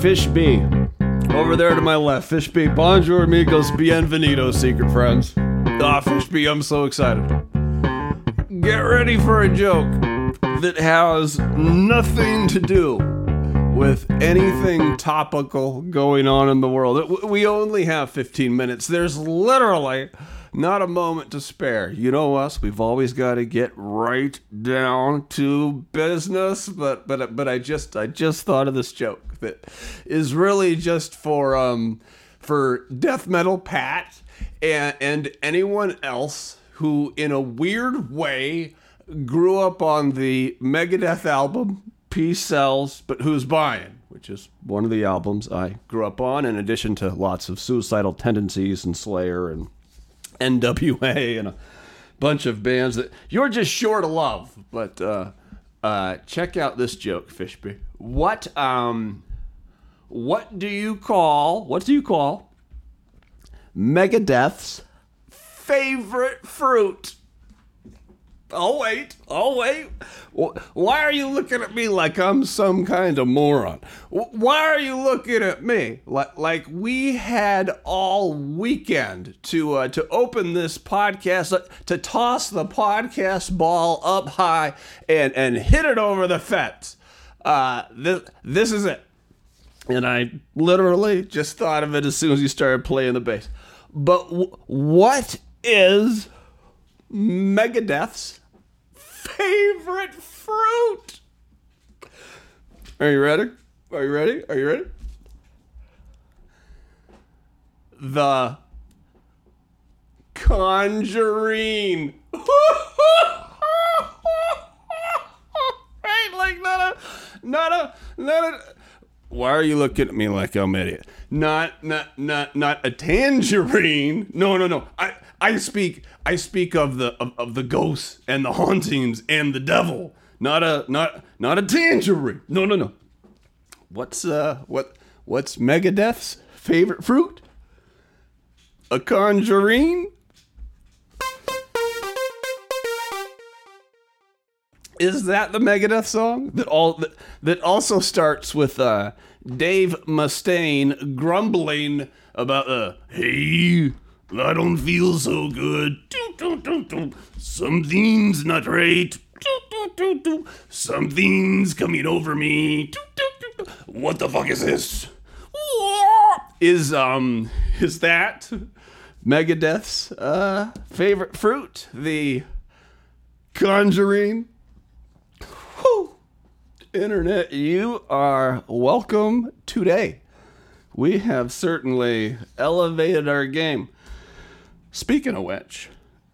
Fish B. Over there to my left, Fish B. Bonjour, amigos, bienvenidos, secret friends. Ah, Fish B, I'm so excited. Get ready for a joke that has nothing to do with anything topical going on in the world. We only have 15 minutes. There's literally not a moment to spare. You know us, we've always got to get right down to business, but but but I just I just thought of this joke that is really just for um for death metal Pat and and anyone else who in a weird way grew up on the Megadeth album Peace Sells, but who's buying? Which is one of the albums I grew up on, in addition to lots of suicidal tendencies and Slayer and NWA and a bunch of bands that you're just sure to love. But uh, uh, check out this joke, Fishby. What um, what do you call? What do you call Megadeth's favorite fruit? I'll wait. I'll wait. Why are you looking at me like I'm some kind of moron? Why are you looking at me like like we had all weekend to uh, to open this podcast uh, to toss the podcast ball up high and and hit it over the fence? Uh, this this is it. And I literally just thought of it as soon as you started playing the bass. But w- what is Megadeth's favorite fruit. Are you ready? Are you ready? Are you ready? The conjurine. right? Like not a not a not a why are you looking at me like I'm an idiot? Not not not not a tangerine. No, no, no. I I speak I speak of the of, of, the ghosts and the hauntings and the devil. Not a not not a tangerine. No, no, no. What's uh what what's Megadeth's favorite fruit? A conjurine? Is that the Megadeth song that all that, that also starts with uh Dave Mustaine grumbling about uh hey I don't feel so good. Something's not right. Something's coming over me. What the fuck is this? Is um is that Megadeth's uh favorite fruit? The conjuring. Whew. Internet, you are welcome today. We have certainly elevated our game. Speaking of which,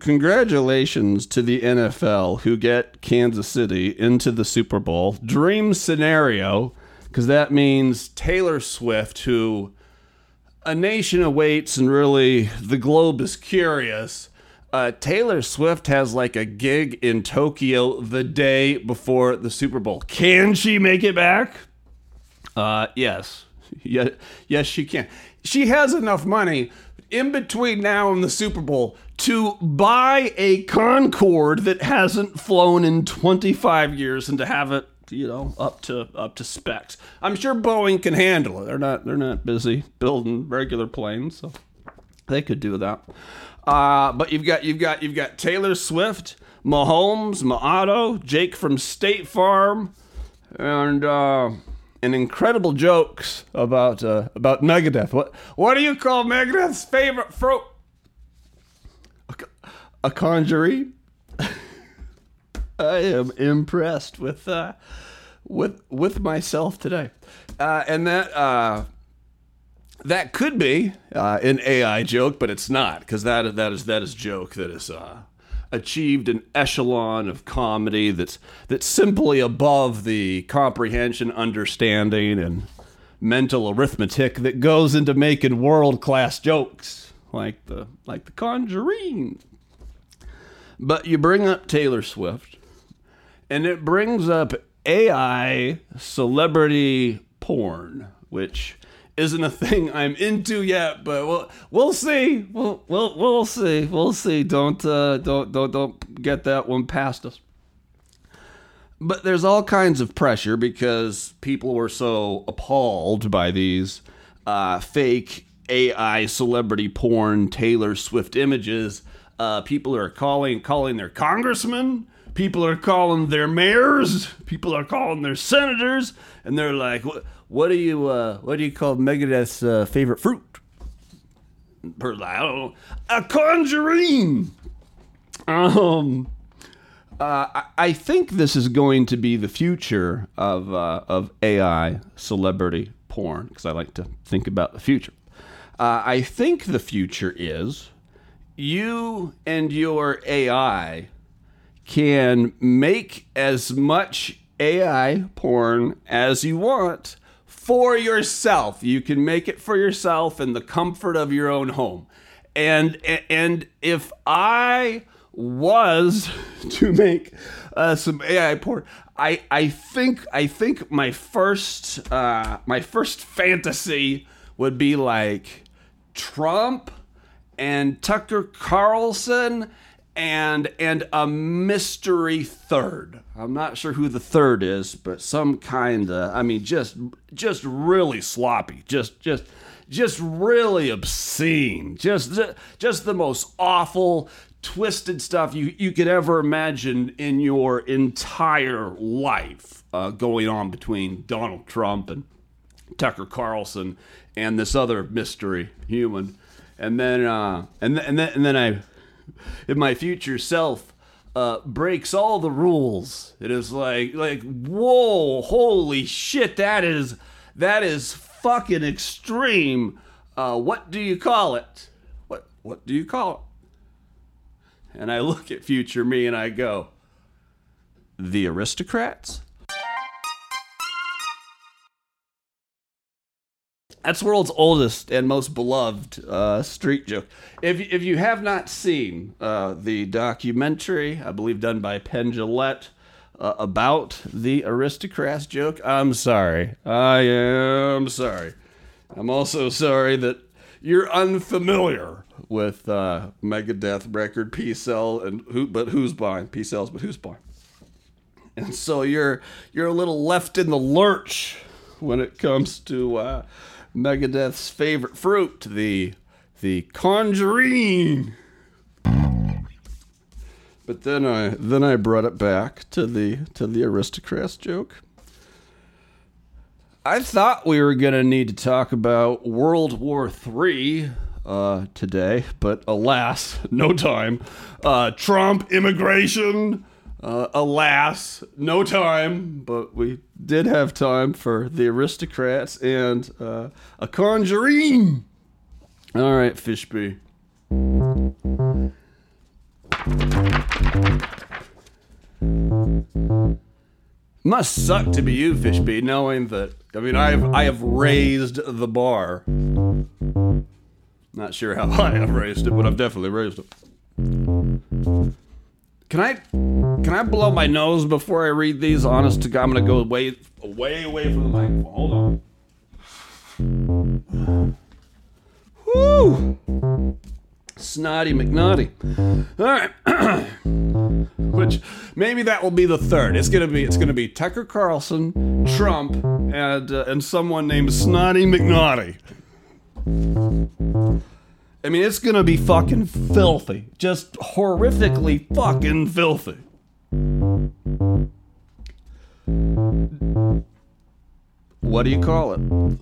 congratulations to the NFL who get Kansas City into the Super Bowl. Dream scenario, because that means Taylor Swift, who a nation awaits and really the globe is curious. Uh, Taylor Swift has like a gig in Tokyo the day before the Super Bowl. Can she make it back? Uh, yes. Yeah, yes, she can. She has enough money in between now and the Super Bowl to buy a Concorde that hasn't flown in 25 years and to have it, you know, up to up to specs. I'm sure Boeing can handle it. They're not they're not busy building regular planes, so they could do that. Uh, but you've got you've got you've got Taylor Swift, Mahomes, Maato, Jake from State Farm, and. Uh, and incredible jokes about uh, about Megadeth. What what do you call Megadeth's favorite fruit? A, a. I am impressed with uh, with with myself today, uh, and that uh, that could be uh, an AI joke, but it's not because that that is that is joke that is uh, achieved an echelon of comedy that's that's simply above the comprehension, understanding, and mental arithmetic that goes into making world class jokes like the like the Conjuring. But you bring up Taylor Swift, and it brings up AI celebrity porn, which isn't a thing I'm into yet, but we'll we'll see. We'll we'll we'll see. We'll see. Don't uh, don't don't don't get that one past us. but there's all kinds of pressure because people were so appalled by these uh, fake AI celebrity porn Taylor Swift images. Uh, people are calling calling their congressmen. People are calling their mayors. People are calling their senators, and they're like, "What, what do you uh, what do you call Megadeth's uh, favorite fruit?" Per I don't know, a conjuring. Um, uh, I, I think this is going to be the future of uh, of AI celebrity porn because I like to think about the future. Uh, I think the future is you and your AI can make as much AI porn as you want for yourself. You can make it for yourself in the comfort of your own home. And and if I was to make uh, some AI porn, I I think I think my first uh, my first fantasy would be like Trump and Tucker Carlson and and a mystery third. I'm not sure who the third is, but some kind of I mean just just really sloppy. Just just just really obscene. Just just the most awful twisted stuff you, you could ever imagine in your entire life uh, going on between Donald Trump and Tucker Carlson and this other mystery human. And then, uh, and, th- and then, and then I, in my future self, uh, breaks all the rules. It is like, like, whoa, holy shit, that is, that is fucking extreme. Uh, what do you call it? What, what do you call it? and I look at future me and I go, the aristocrats? That's world's oldest and most beloved uh, street joke. If, if you have not seen uh, the documentary, I believe done by Penn Jillette, uh, about the aristocrats joke, I'm sorry. I am sorry. I'm also sorry that you're unfamiliar with uh, Megadeth record Peace Sell and who, but who's buying Peace Sells, but who's buying? And so you're you're a little left in the lurch when it comes to uh, Megadeth's favorite fruit, the the conjuring. But then I then I brought it back to the to the aristocrats joke. I thought we were gonna need to talk about World War Three uh, today, but alas, no time. Uh, Trump immigration, uh, alas, no time. But we did have time for the aristocrats and uh, a conjuring. All right, Fishby. Must suck to be you, Fishby, knowing that. I mean, I have I have raised the bar. Not sure how high I've raised it, but I've definitely raised it. Can I can I blow my nose before I read these? Honest to God, I'm gonna go way way away from the microphone. Hold on. Whoo! Snotty McNaughty. All right. Which maybe that will be the third. It's gonna be it's gonna be Tucker Carlson, Trump, and uh, and someone named Snotty McNaughty. I mean, it's gonna be fucking filthy. Just horrifically fucking filthy. What do you call it?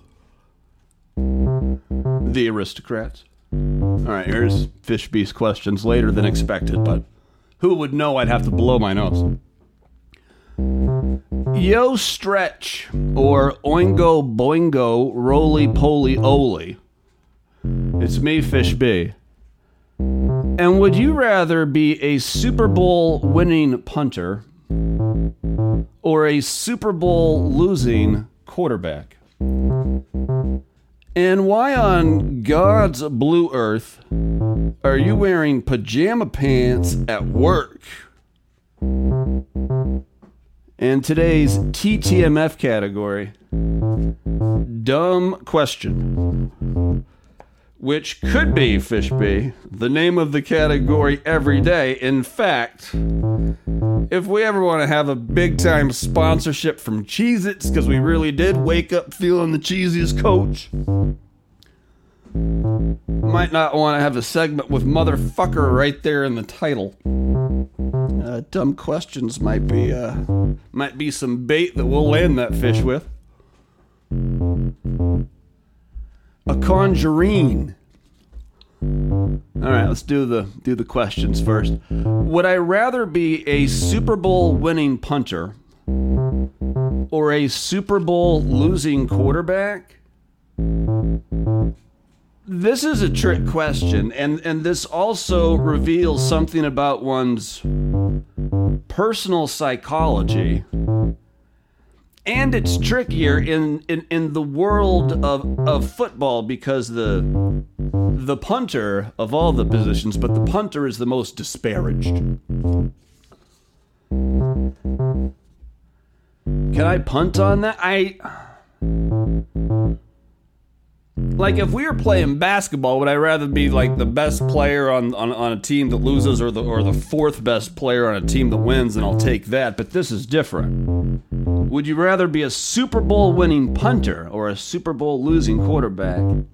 The aristocrats. All right, here's Fish Beast questions later than expected, but who would know I'd have to blow my nose? Yo stretch or oingo boingo roly poly oly it's me, Fish B. And would you rather be a Super Bowl winning punter or a Super Bowl losing quarterback? And why on God's blue earth are you wearing pajama pants at work? And today's TTMF category dumb question. Which could be Fishby, the name of the category every day. In fact, if we ever want to have a big time sponsorship from Cheez Its, because we really did wake up feeling the cheesiest coach, might not want to have a segment with motherfucker right there in the title. Uh, dumb questions might be uh, might be some bait that we'll land that fish with. A conjurine. All right, let's do the do the questions first. Would I rather be a Super Bowl winning punter or a Super Bowl losing quarterback? This is a trick question, and, and this also reveals something about one's personal psychology. And it's trickier in, in, in the world of, of football because the the punter of all the positions, but the punter is the most disparaged. Can I punt on that? I like if we were playing basketball, would I rather be like the best player on, on, on a team that loses or the or the fourth best player on a team that wins, and I'll take that. But this is different. Would you rather be a Super Bowl winning punter or a Super Bowl losing quarterback?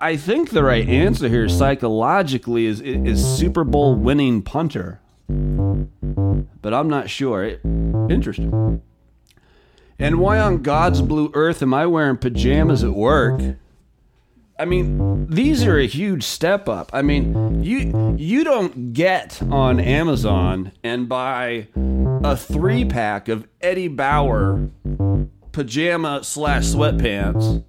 I think the right answer here psychologically is is Super Bowl winning punter. But I'm not sure. Interesting. And why on God's blue earth am I wearing pajamas at work? I mean, these are a huge step up. I mean, you you don't get on Amazon and buy a three pack of Eddie Bauer pajama slash sweatpants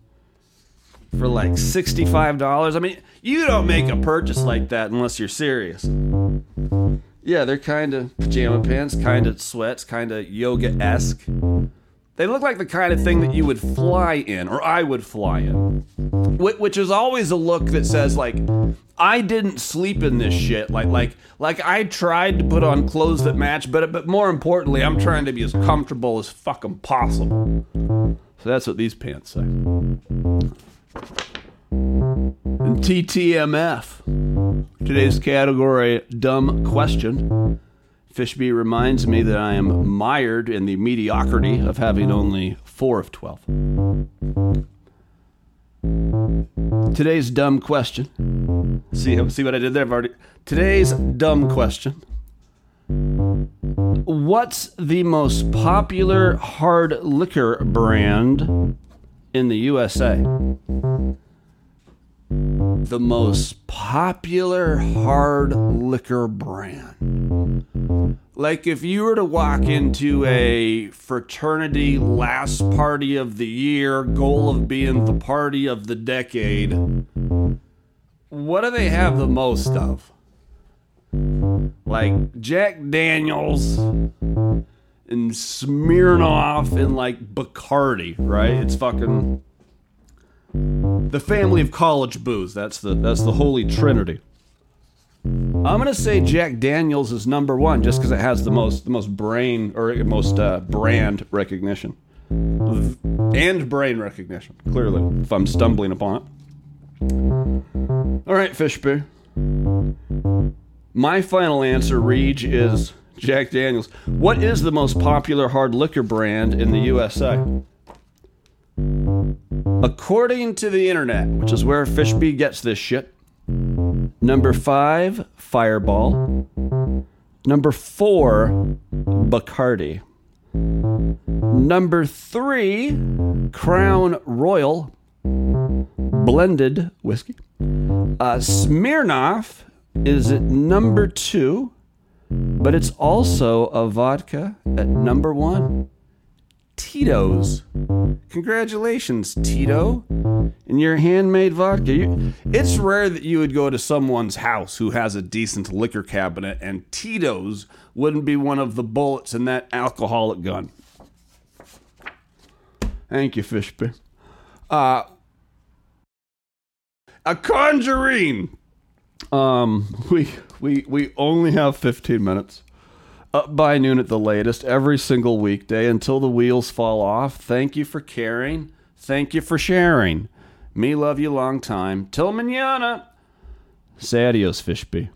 for like sixty five dollars. I mean, you don't make a purchase like that unless you're serious. Yeah, they're kind of pajama pants, kind of sweats, kind of yoga esque. They look like the kind of thing that you would fly in, or I would fly in. Which is always a look that says, like, I didn't sleep in this shit. Like, like, like I tried to put on clothes that match, but but more importantly, I'm trying to be as comfortable as fucking possible. So that's what these pants say. And TTMF. Today's category, dumb question. Fishby reminds me that I am mired in the mediocrity of having only four of 12. Today's dumb question. See, see what I did there? I've already. Today's dumb question. What's the most popular hard liquor brand in the USA? The most popular hard liquor brand. Like if you were to walk into a fraternity last party of the year, goal of being the party of the decade, what do they have the most of? Like Jack Daniels and Smirnoff and like Bacardi, right? It's fucking the family of college booze. That's the that's the holy trinity. I'm gonna say Jack Daniels is number one just because it has the most the most brain or most uh, brand recognition and brain recognition. Clearly, if I'm stumbling upon it. All right, Fishby. My final answer, Regis, is Jack Daniels. What is the most popular hard liquor brand in the USA? According to the internet, which is where Fishby gets this shit, number five, Fireball. Number four, Bacardi. Number three, Crown Royal blended whiskey. Uh, Smirnoff is at number two, but it's also a vodka at number one. Tito's. Congratulations, Tito. And your handmade vodka. You, it's rare that you would go to someone's house who has a decent liquor cabinet, and Tito's wouldn't be one of the bullets in that alcoholic gun. Thank you, Fishby. Uh, a conjuring. Um, we we we only have 15 minutes up by noon at the latest every single weekday until the wheels fall off. Thank you for caring. Thank you for sharing. Me love you long time. Till manana. Say adios, Fishby.